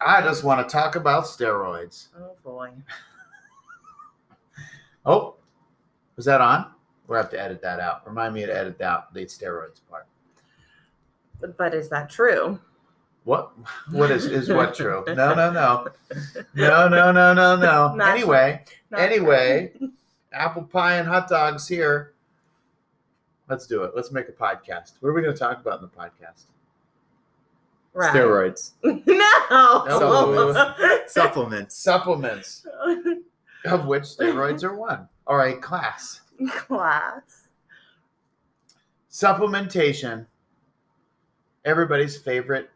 I just want to talk about steroids. Oh boy. Oh, was that on? We'll have to edit that out. Remind me to edit out the steroids part. But is that true? What? What is is what true? No, no, no, no, no, no, no, no. Not Anyway, Not Anyway. apple pie and hot dogs here. Let's do it. Let's make a podcast. What are we going to talk about in the podcast? Right. Steroids, No. supplements. Supplements, of which steroids are one. All right, class. Class. Supplementation. Everybody's favorite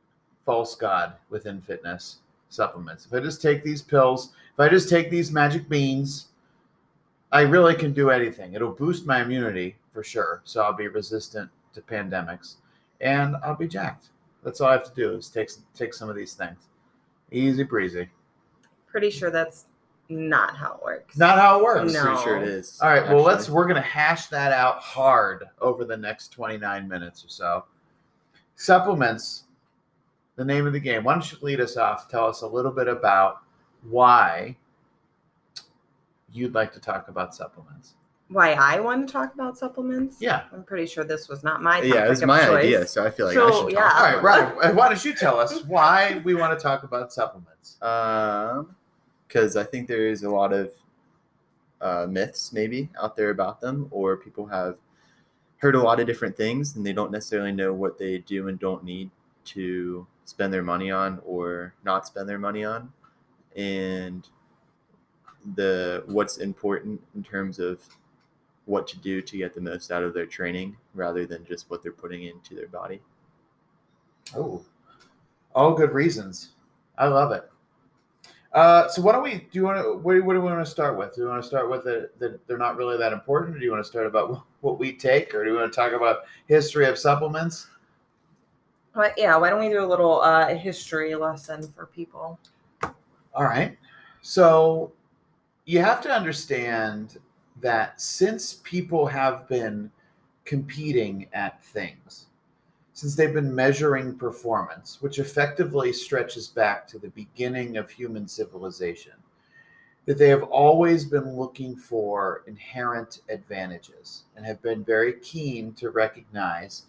false god within fitness supplements. If I just take these pills, if I just take these magic beans, I really can do anything. It'll boost my immunity for sure. So I'll be resistant to pandemics and I'll be jacked. That's all I have to do is take take some of these things. Easy breezy. Pretty sure that's not how it works. Not how it works. No. Pretty sure it is. All right, well, let's we're gonna hash that out hard over the next 29 minutes or so. Supplements, the name of the game. Why don't you lead us off? Tell us a little bit about why you'd like to talk about supplements. Why I want to talk about supplements? Yeah. I'm pretty sure this was not my idea. Yeah, it was topic of my choice. idea, so I feel like I So, should yeah. All right, right. Why don't you tell us why we want to talk about supplements? Um, because I think there is a lot of uh, myths maybe out there about them, or people have heard a lot of different things and they don't necessarily know what they do and don't need to spend their money on or not spend their money on, and the what's important in terms of what to do to get the most out of their training rather than just what they're putting into their body. Oh, all good reasons. I love it. Uh, so why don't we do? You want to what, do- what do we want to start with? Do you want to start with it that they're not really that important, or do you want to start about what we take, or do you want to talk about history of supplements? But yeah, why don't we do a little uh, history lesson for people? All right. So you have to understand that since people have been competing at things, since they've been measuring performance, which effectively stretches back to the beginning of human civilization, that they have always been looking for inherent advantages and have been very keen to recognize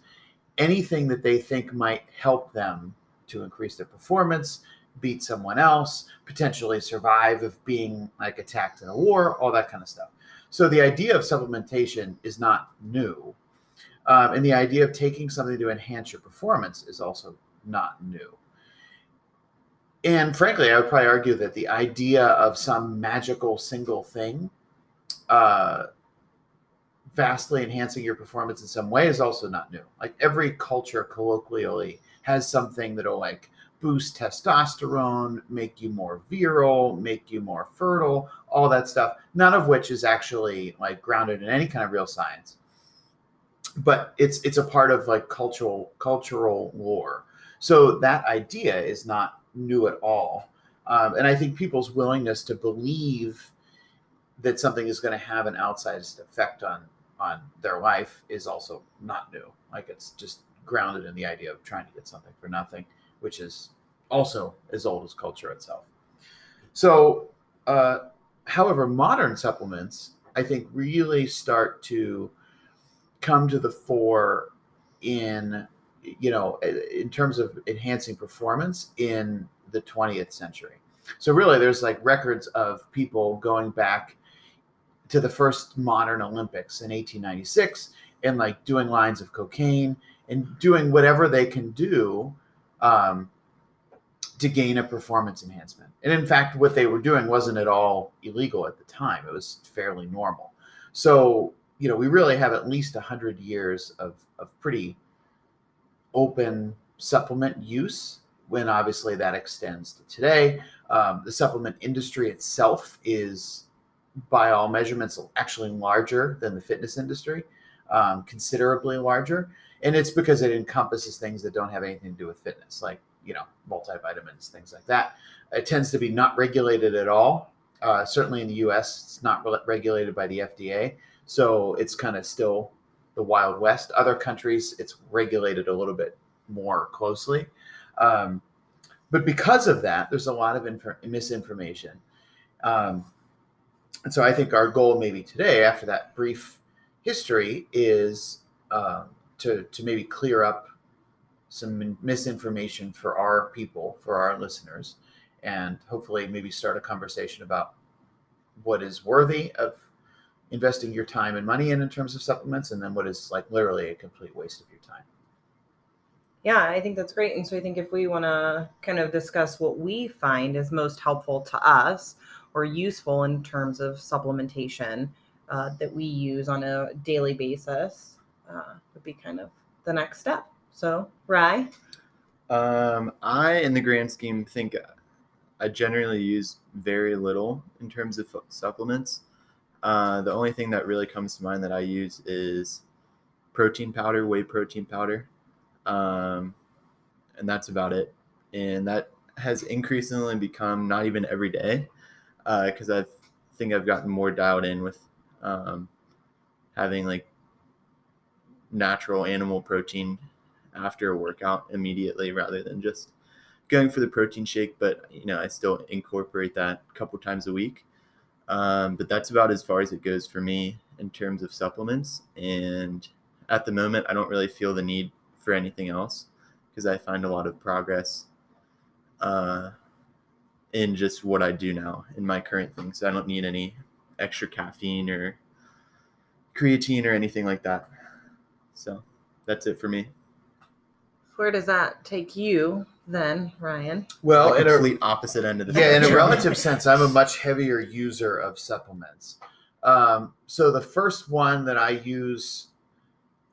anything that they think might help them to increase their performance, beat someone else, potentially survive of being like attacked in a war, all that kind of stuff. So the idea of supplementation is not new. Um, and the idea of taking something to enhance your performance is also not new. And frankly, I would probably argue that the idea of some magical single thing uh, vastly enhancing your performance in some way is also not new. Like every culture colloquially has something that'll like boost testosterone, make you more virile, make you more fertile, all that stuff. None of which is actually like grounded in any kind of real science. But it's it's a part of like cultural cultural lore. So that idea is not new at all. Um, and I think people's willingness to believe that something is going to have an outsized effect on on their life is also not new. Like it's just grounded in the idea of trying to get something for nothing, which is also as old as culture itself. So, uh, however, modern supplements, I think, really start to come to the fore in, you know, in terms of enhancing performance in the 20th century. So, really, there's like records of people going back to the first modern Olympics in 1896 and like doing lines of cocaine and doing whatever they can do um, to gain a performance enhancement. And in fact, what they were doing wasn't at all illegal at the time, it was fairly normal. So, you know, we really have at least 100 years of, of pretty open supplement use when obviously that extends to today. Um, the supplement industry itself is by all measurements actually larger than the fitness industry um, considerably larger and it's because it encompasses things that don't have anything to do with fitness like you know multivitamins things like that. It tends to be not regulated at all. Uh, certainly in the us it's not re- regulated by the fda so it's kind of still the wild west. Other countries it's regulated a little bit more closely. Um, but because of that, there's a lot of infor- misinformation. Um, and so I think our goal maybe today, after that brief history, is um, to to maybe clear up some misinformation for our people, for our listeners, and hopefully maybe start a conversation about what is worthy of investing your time and money in in terms of supplements, and then what is like literally a complete waste of your time. Yeah, I think that's great. And so I think if we want to kind of discuss what we find is most helpful to us or useful in terms of supplementation uh, that we use on a daily basis, uh, would be kind of the next step. So, Rye? Um, I, in the grand scheme, think I generally use very little in terms of supplements. Uh, the only thing that really comes to mind that I use is protein powder, whey protein powder, um, and that's about it. And that has increasingly become not even every day, because uh, I think I've gotten more dialed in with um, having like natural animal protein after a workout immediately rather than just going for the protein shake. But you know, I still incorporate that a couple times a week. Um, but that's about as far as it goes for me in terms of supplements. And at the moment, I don't really feel the need for anything else because I find a lot of progress uh, in just what I do now in my current things. So I don't need any extra caffeine or creatine or anything like that. So that's it for me. Where does that take you then, Ryan? Well, the in complete a, opposite end of the yeah, in a relative sense, I'm a much heavier user of supplements. Um, so the first one that I use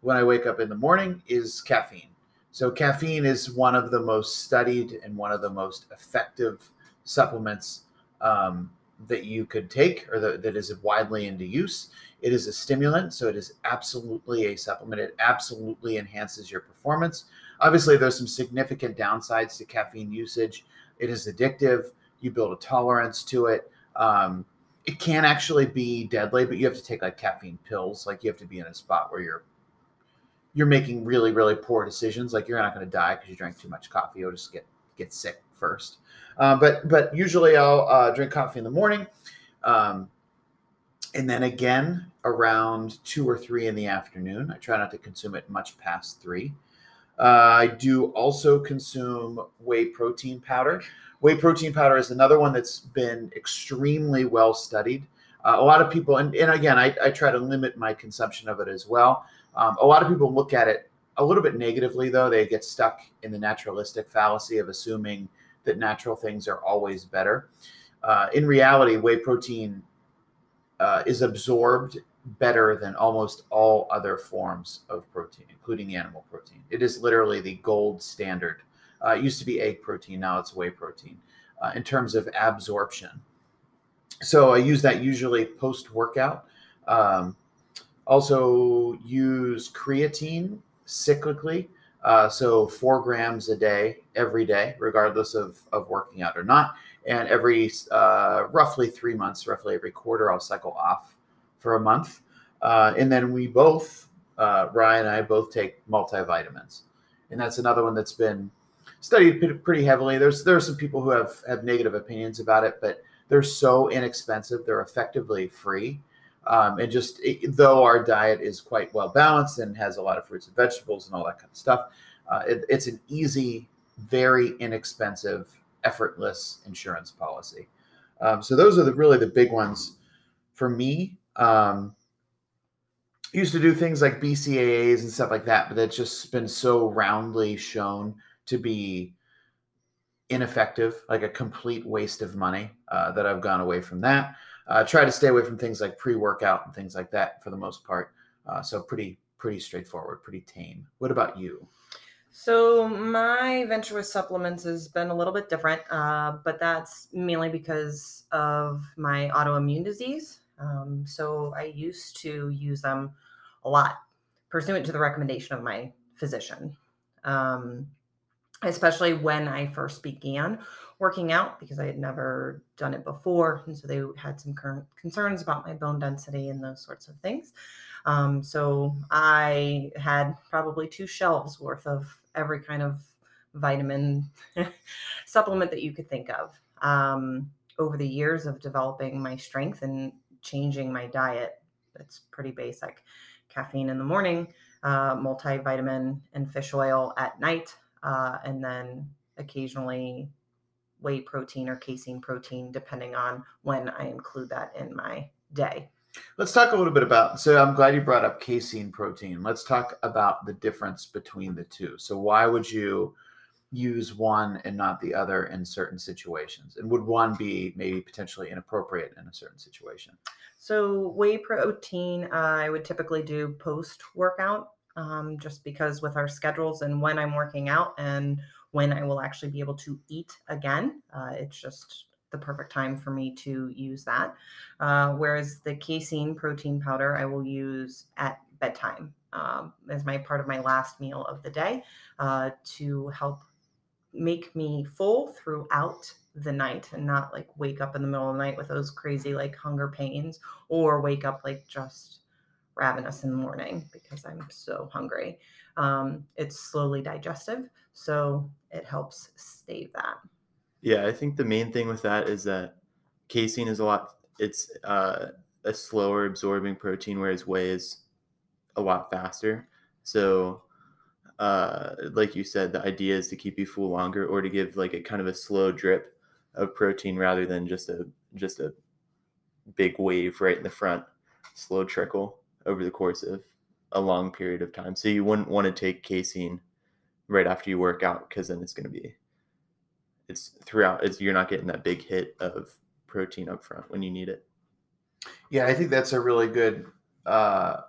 when I wake up in the morning is caffeine. So caffeine is one of the most studied and one of the most effective supplements um, that you could take or the, that is widely into use. It is a stimulant, so it is absolutely a supplement. It absolutely enhances your performance. Obviously, there's some significant downsides to caffeine usage. It is addictive. You build a tolerance to it. Um, it can actually be deadly, but you have to take like caffeine pills. Like you have to be in a spot where you're you're making really really poor decisions. Like you're not going to die because you drank too much coffee. You'll just get get sick first. Uh, but but usually I'll uh, drink coffee in the morning, um, and then again around two or three in the afternoon. I try not to consume it much past three. Uh, I do also consume whey protein powder. Whey protein powder is another one that's been extremely well studied. Uh, a lot of people, and, and again, I, I, try to limit my consumption of it as well. Um, a lot of people look at it a little bit negatively, though. They get stuck in the naturalistic fallacy of assuming that natural things are always better. Uh, in reality, whey protein uh, is absorbed better than almost all other forms of protein, including animal protein. It is literally the gold standard. Uh, it used to be egg protein, now it's whey protein uh, in terms of absorption. So I use that usually post workout. Um, also, use creatine cyclically. Uh, so four grams a day, every day, regardless of, of working out or not. And every uh, roughly three months, roughly every quarter, I'll cycle off for a month. Uh, and then we both, uh, Ryan and I, both take multivitamins. And that's another one that's been studied pretty heavily. There's there are some people who have have negative opinions about it, but they're so inexpensive. They're effectively free. Um, and just it, though our diet is quite well balanced and has a lot of fruits and vegetables and all that kind of stuff, uh, it, it's an easy, very inexpensive, effortless insurance policy. Um, so those are the really the big ones for me. Um, used to do things like BCAAs and stuff like that, but that's just been so roundly shown to be ineffective, like a complete waste of money, uh, that I've gone away from that. Uh, try to stay away from things like pre-workout and things like that for the most part. Uh, so pretty pretty straightforward, pretty tame. What about you? So my venture with supplements has been a little bit different, uh, but that's mainly because of my autoimmune disease. Um, so I used to use them a lot, pursuant to the recommendation of my physician. Um, especially when I first began working out because I had never done it before. And so they had some current concerns about my bone density and those sorts of things. Um, so I had probably two shelves worth of every kind of vitamin supplement that you could think of. Um, over the years of developing my strength and changing my diet, it's pretty basic caffeine in the morning, uh, multivitamin and fish oil at night, uh, and then occasionally whey protein or casein protein, depending on when I include that in my day. Let's talk a little bit about. So I'm glad you brought up casein protein. Let's talk about the difference between the two. So why would you use one and not the other in certain situations? And would one be maybe potentially inappropriate in a certain situation? So whey protein, uh, I would typically do post workout, um, just because with our schedules and when I'm working out and when I will actually be able to eat again, uh, it's just the perfect time for me to use that. Uh, whereas the casein protein powder, I will use at bedtime um, as my part of my last meal of the day uh, to help make me full throughout the night and not like wake up in the middle of the night with those crazy like hunger pains or wake up like just ravenous in the morning because I'm so hungry. Um, it's slowly digestive, so it helps stave that. Yeah, I think the main thing with that is that casein is a lot. It's uh, a slower absorbing protein, whereas whey is a lot faster. So, uh, like you said, the idea is to keep you full longer, or to give like a kind of a slow drip of protein rather than just a just a big wave right in the front, slow trickle over the course of a long period of time. So you wouldn't want to take casein right after you work out because then it's going to be it's throughout it's you're not getting that big hit of protein up front when you need it yeah i think that's a really good uh,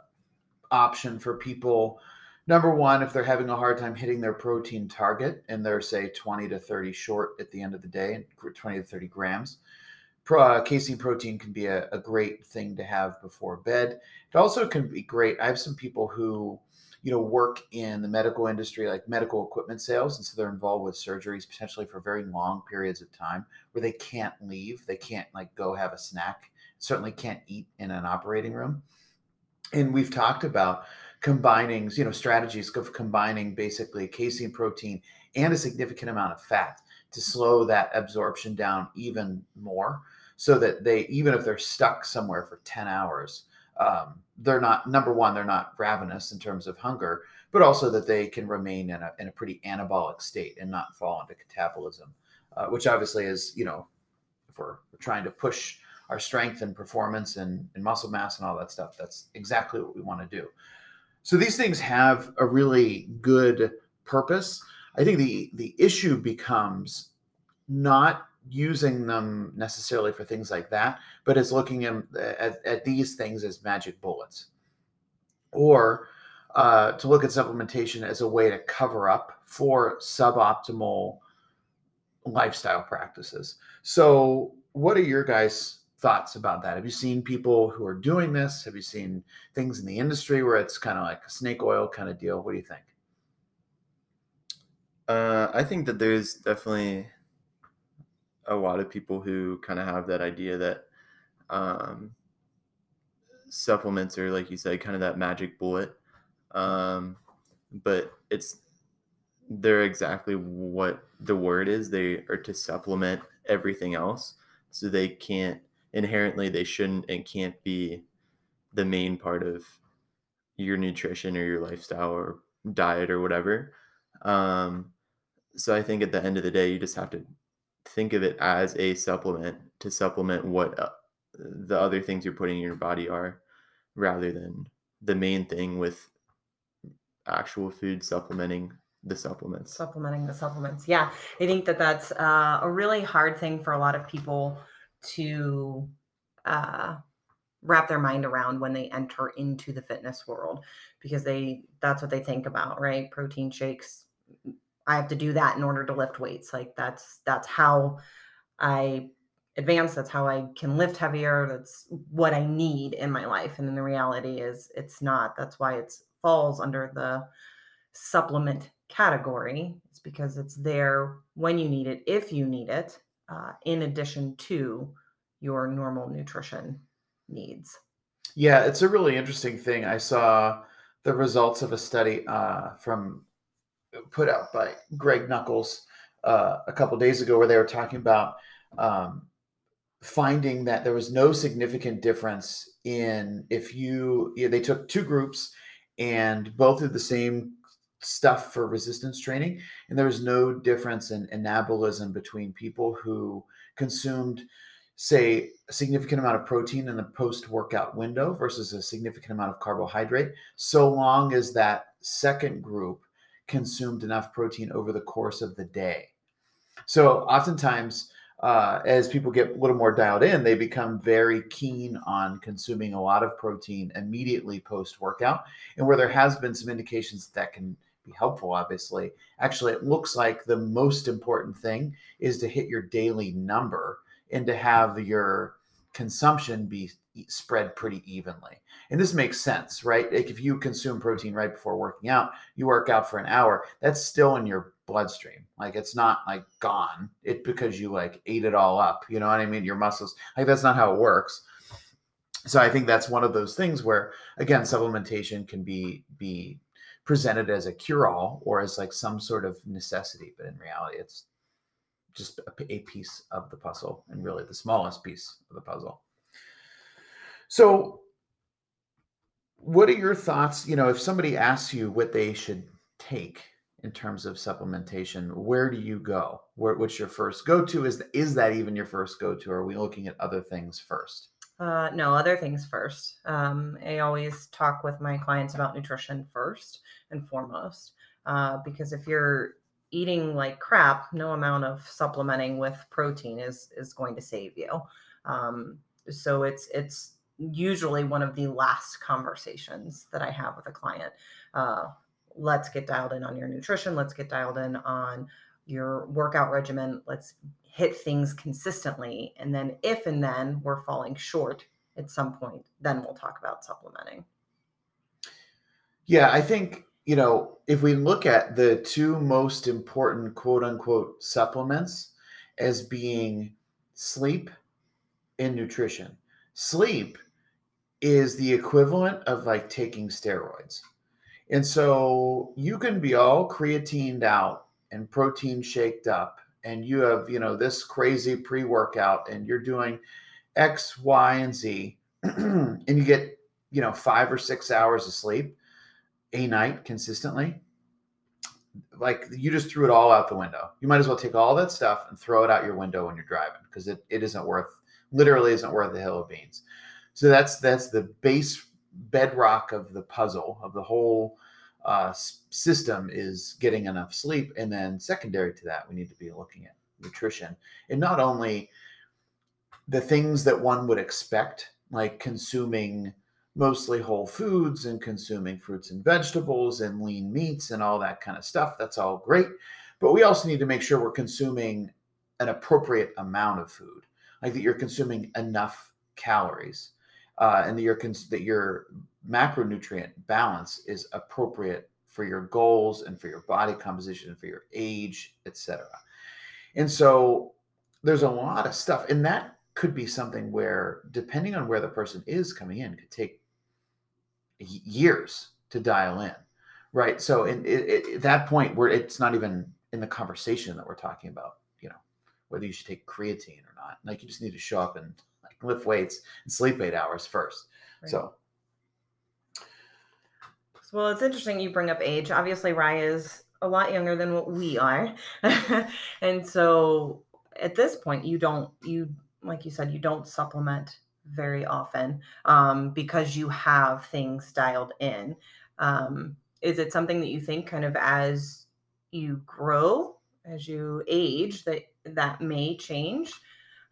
option for people number one if they're having a hard time hitting their protein target and they're say 20 to 30 short at the end of the day 20 to 30 grams Pro, uh, casein protein can be a, a great thing to have before bed. It also can be great i have some people who you know work in the medical industry like medical equipment sales and so they're involved with surgeries potentially for very long periods of time where they can't leave they can't like go have a snack certainly can't eat in an operating room. And we've talked about combining you know strategies of combining basically casein protein and a significant amount of fat to slow that absorption down even more so that they even if they're stuck somewhere for 10 hours um, they're not number one they're not ravenous in terms of hunger but also that they can remain in a, in a pretty anabolic state and not fall into catabolism uh, which obviously is you know if we're, we're, trying to push our strength and performance and, and muscle mass and all that stuff that's exactly what we want to do so these things have a really good purpose i think the the issue becomes not using them necessarily for things like that, but it's looking at, at, at these things as magic bullets. Or uh, to look at supplementation as a way to cover up for suboptimal lifestyle practices. So, what are your guys' thoughts about that? Have you seen people who are doing this? Have you seen things in the industry where it's kind of like a snake oil kind of deal? What do you think? Uh, I think that there's definitely a lot of people who kind of have that idea that um, supplements are, like you said, kind of that magic bullet. Um, but it's they're exactly what the word is. They are to supplement everything else, so they can't inherently they shouldn't and can't be the main part of your nutrition or your lifestyle or diet or whatever. Um, so I think at the end of the day, you just have to think of it as a supplement to supplement what uh, the other things you're putting in your body are rather than the main thing with actual food supplementing the supplements supplementing the supplements yeah i think that that's uh, a really hard thing for a lot of people to uh, wrap their mind around when they enter into the fitness world because they that's what they think about right protein shakes I have to do that in order to lift weights. Like that's that's how I advance. That's how I can lift heavier. That's what I need in my life. And then the reality is it's not. That's why it falls under the supplement category. It's because it's there when you need it, if you need it, uh, in addition to your normal nutrition needs. Yeah, it's a really interesting thing. I saw the results of a study uh, from put out by Greg Nuckols uh, a couple days ago, where they were talking about um, finding that there was no significant difference in if you they took two groups and both did the same stuff for resistance training and there was no difference in anabolism between people who consumed say a significant amount of protein in the post workout window versus a significant amount of carbohydrate so long as that second group consumed enough protein over the course of the day so oftentimes uh, as people get a little more dialed in, they become very keen on consuming a lot of protein immediately post workout. And where there has been some indications that can be helpful, obviously, actually, it looks like the most important thing is to hit your daily number and to have your consumption be spread pretty evenly. And this makes sense, right? Like if you consume protein right before working out, you work out for an hour, that's still in your bloodstream. Like it's not like gone. It because you like ate it all up. You know what I mean? Your muscles. Like that's not how it works. So I think that's one of those things where again supplementation can be be presented as a cure all or as like some sort of necessity, but in reality it's just a, a piece of the puzzle and really the smallest piece of the puzzle. So what are your thoughts, you know, if somebody asks you what they should take in terms of supplementation where do you go? Where, what's your first go to is is that even your first go to are we looking at other things first uh, no other things first. Um, i always talk with my clients about nutrition first and foremost uh, because if you're eating like crap no amount of supplementing with protein is is going to save you. Um, so it's it's usually one of the last conversations that i have with a client. Uh, let's get dialed in on your nutrition. Let's get dialed in on your workout regimen let's hit things consistently and then if and then we're falling short at some point then we'll talk about supplementing. Yeah i think you know if we look at the two most important quote unquote supplements as being sleep and nutrition. Sleep is the equivalent of like taking steroids. And so you can be all creatined out and protein shaked up, and you have, you know, this crazy pre workout, and you're doing X, Y, and Z, and you get, you know, five or six hours of sleep a night consistently. Like you just threw it all out the window. You might as well take all that stuff and throw it out your window when you're driving because it, it isn't worth, literally isn't worth the hill of beans. So that's that's the base bedrock of the puzzle of the whole uh, system is getting enough sleep. And then, secondary to that, we need to be looking at nutrition and not only the things that one would expect, like consuming mostly whole foods and consuming fruits and vegetables and lean meats and all that kind of stuff. That's all great. But we also need to make sure we're consuming an appropriate amount of food, like that you're consuming enough calories uh, and that your that your macronutrient balance is appropriate for your goals and for your body composition, for your age, etc. And so there's a lot of stuff, and that could be something where, depending on where the person is coming in, could take years to dial in, right? So, in, at that point, where it's not even in the conversation that we're talking about, you know, whether you should take creatine or not. Like, you just need to show up and like lift weights and sleep eight hours first. Right. So, well, it's interesting you bring up age. Obviously, Rye is a lot younger than what we are, and so at this point, you don't you like you said you don't supplement very often um, because you have things dialed in. Um, is it something that you think kind of as you grow, as you age, that that may change?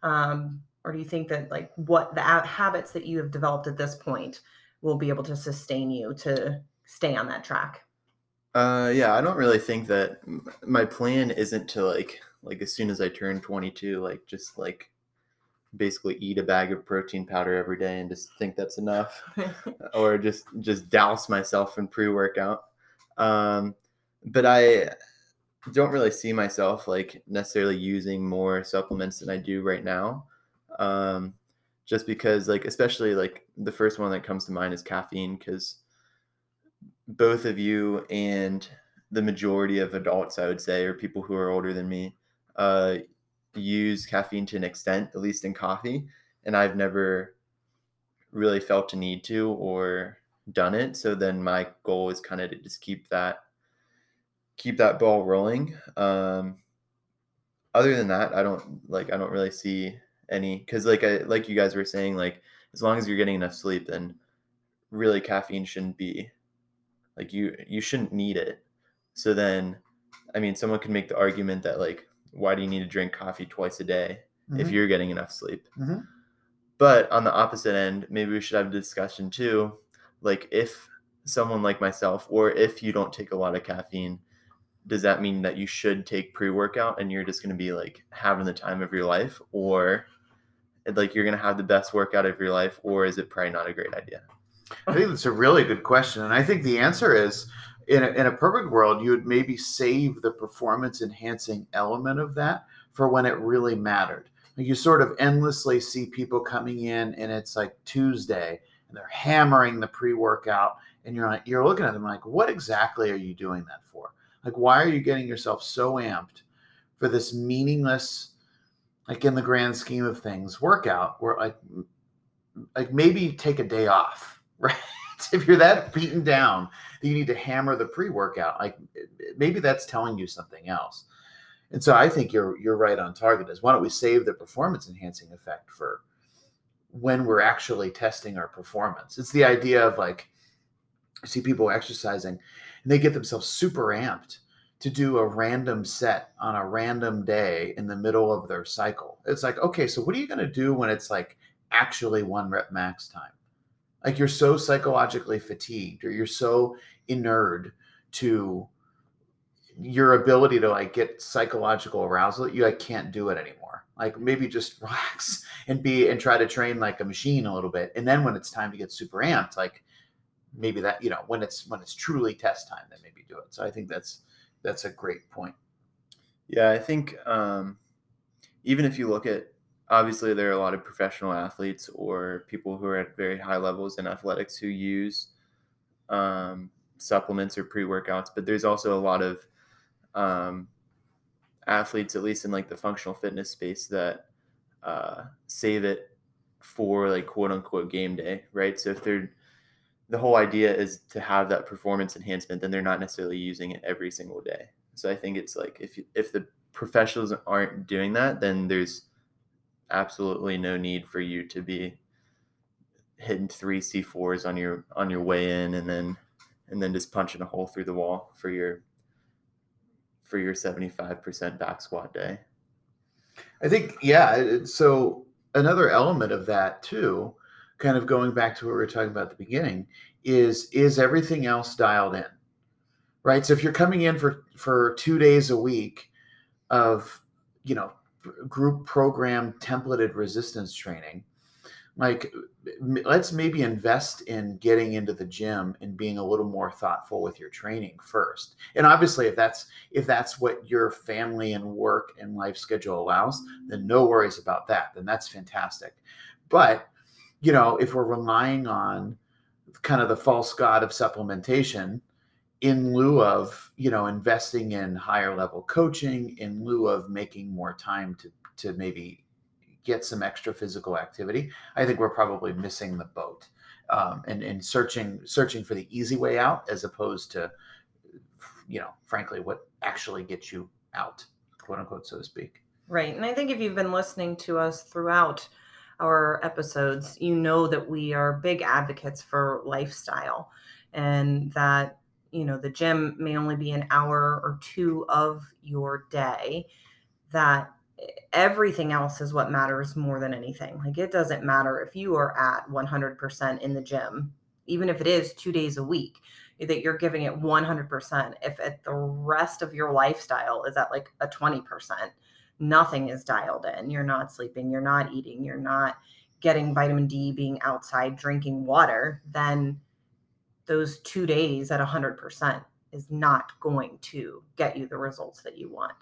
Um, or do you think that like what the habits that you have developed at this point will be able to sustain you to stay on that track? Uh yeah i don't really think that my plan isn't to like like as soon as i turn 22 like just like basically eat a bag of protein powder every day and just think that's enough or just just douse myself in pre-workout. Um but i don't really see myself like necessarily using more supplements than i do right now um, just because like especially like the first one that comes to mind is caffeine because both of you and the majority of adults, I would say, or people who are older than me, uh, use caffeine to an extent, at least in coffee. And I've never really felt a need to or done it. So then my goal is kind of to just keep that keep that ball rolling. Um, other than that, I don't like I don't really see any because like I like you guys were saying like as long as you're getting enough sleep, then really caffeine shouldn't be like you you shouldn't need it. So then, I mean, someone could make the argument that like why do you need to drink coffee twice a day mm-hmm. if you're getting enough sleep? Mm-hmm. But on the opposite end, maybe we should have a discussion too. Like if someone like myself, or if you don't take a lot of caffeine, does that mean that you should take pre-workout and you're just going to be like having the time of your life or like you're going to have the best workout of your life or is it probably not a great idea i think that's a really good question and i think the answer is in a, in a perfect world you would maybe save the performance enhancing element of that for when it really mattered. You sort of endlessly see people coming in and it's like tuesday and they're hammering the pre-workout and you're like you're looking at them like what exactly are you doing that for? Like, why are you getting yourself so amped for this meaningless, like in the grand scheme of things, workout where like, like maybe take a day off, right? if you're that beaten down, you need to hammer the pre-workout. Like maybe that's telling you something else. And so I think you're you're right on target. Is why don't we save the performance enhancing effect for when we're actually testing our performance? It's the idea of like I see people exercising and they get themselves super amped to do a random set on a random day in the middle of their cycle. It's like, okay, so what are you going to do when it's like actually one rep max time? Like you're so psychologically fatigued or you're so inured to your ability to like get psychological arousal, you like can't do it anymore. Like maybe just relax and be and try to train like a machine a little bit. And then when it's time to get super amped, like maybe that you know when it's when it's truly test time then maybe do it so i think that's that's a great point yeah i think um, even if you look at obviously there are a lot of professional athletes or people who are at very high levels in athletics who use um, supplements or pre-workouts but there's also a lot of um, athletes at least in like the functional fitness space that uh, save it for like quote unquote game day right? So if they're the whole idea is to have that performance enhancement then they're not necessarily using it every single day. So i think it's like if if the professionals aren't doing that then there's absolutely no need for you to be hitting three c4s on your on your way in and then and then just punching a hole through the wall for your for your 75% back squat day. I think yeah so another element of that too kind of going back to what we were talking about at the beginning is is everything else dialed in right? So if you're coming in for for two days a week of you know group program templated resistance training. Like let's maybe invest in getting into the gym and being a little more thoughtful with your training first. And obviously if that's if that's what your family and work and life schedule allows then no worries about that then that's fantastic. But you know, if we're relying on kind of the false god of supplementation in lieu of, you know, investing in higher level coaching, in lieu of making more time to to maybe get some extra physical activity, I think we're probably missing the boat. Um, and, and searching searching for the easy way out as opposed to you know frankly what actually gets you out quote unquote so to speak right and i think if you've been listening to us throughout our episodes, you know that we are big advocates for lifestyle and that, you know, the gym may only be an hour or two of your day, that everything else is what matters more than anything. Like it doesn't matter if you are at 100% in the gym, even if it is two days a week, that you're giving it 100%. If it, the rest of your lifestyle is at like a 20%, nothing is dialed in. You're not sleeping, you're not eating, you're not getting vitamin D, being outside, drinking water, then those two days at 100% is not going to get you the results that you want.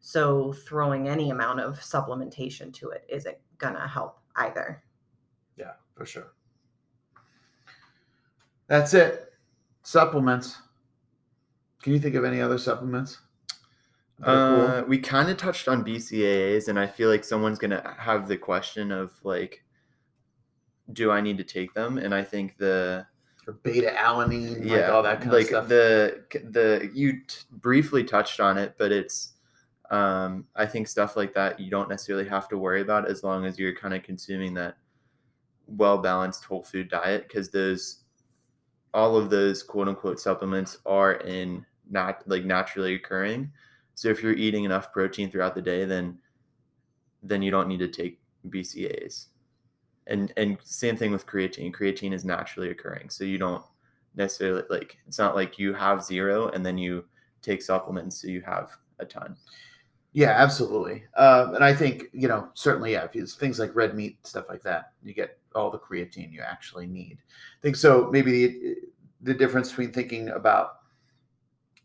So, throwing any amount of supplementation to it isn't going to help either. Yeah, for sure. That's it. Supplements. Can you think of any other supplements? that are cool? Uh, we kind of touched on BCAAs, and I feel like someone's gonna have the question of like, do I need to take them? And I think the beta alanine, yeah, like all that kind like of stuff. the the you t- briefly touched on it, but it's um, I think stuff like that you don't necessarily have to worry about as long as you're kind of consuming that well balanced whole food diet because those all of those quote unquote supplements are in not like naturally occurring. So if you're eating enough protein throughout the day, then then you don't need to take BCAAs. And and same thing with creatine. Creatine is naturally occurring, so you don't necessarily like it's not like you have zero and then you take supplements so you have a ton. Yeah, absolutely. Um, and I think you know certainly, yeah, if it's things like red meat stuff like that, you get all the creatine you actually need. I think so. Maybe the, the difference between thinking about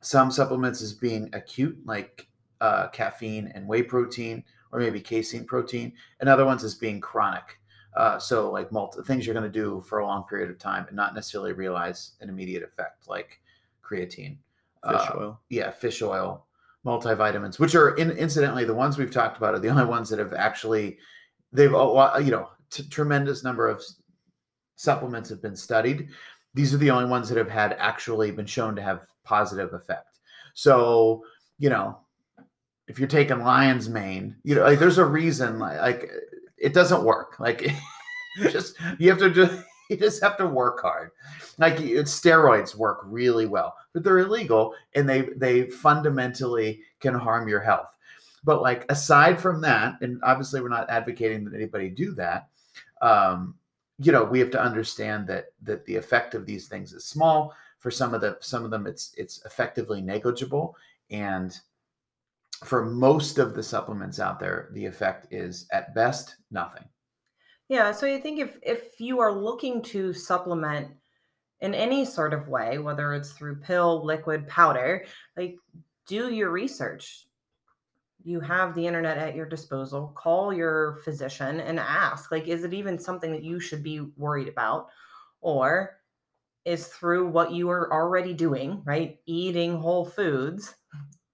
some supplements as being acute, like uh, caffeine and whey protein, or maybe casein protein, and other ones as being chronic. Uh, so like multi things you're going to do for a long period of time and not necessarily realize an immediate effect, like creatine, Fish uh, oil. yeah, fish oil, multivitamins, which are in, incidentally the ones we've talked about are the only ones that have actually they've all you know t- tremendous number of supplements have been studied. These are the only ones that have had actually been shown to have positive effect. So you know if you're taking lion's mane, you know like there's a reason like, like it doesn't work. Like just you have to just you just have to work hard. Like steroids work really well, but they're illegal and they they fundamentally can harm your health. But like aside from that, and obviously we're not advocating that anybody do that. Um, you know, we have to understand that that the effect of these things is small. For some of the some of them, it's it's effectively negligible, and for most of the supplements out there, the effect is at best nothing. Yeah, so I think if if you are looking to supplement in any sort of way, whether it's through pill, liquid, powder, like do your research. You have the internet at your disposal. Call your physician and ask, like, is it even something that you should be worried about? Or is through what you are already doing, right? Eating whole foods,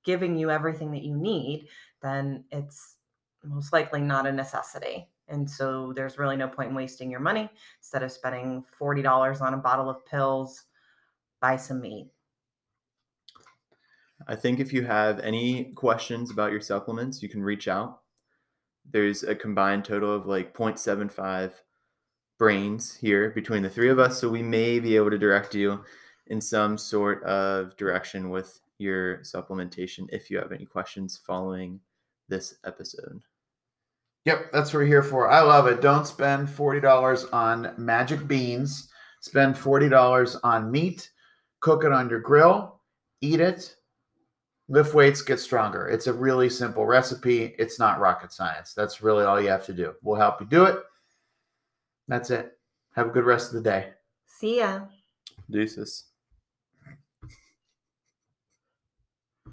giving you everything that you need, then it's most likely not a necessity. And so there's really no point in wasting your money. Instead of spending $40 on a bottle of pills, buy some meat. I think if you have any questions about your supplements, you can reach out. There's a combined total of like 0.75 brains here between the three of us, so we may be able to direct you in some sort of direction with your supplementation if you have any questions following this episode. Yep, that's what we're here for. I love it. Don't spend $40 on magic beans. Spend $40 on meat. Cook it on your grill. Eat it. Lift weights, get stronger. It's a really simple recipe. It's not rocket science. That's really all you have to do. We'll help you do it. That's it. Have a good rest of the day. See ya. Deuces.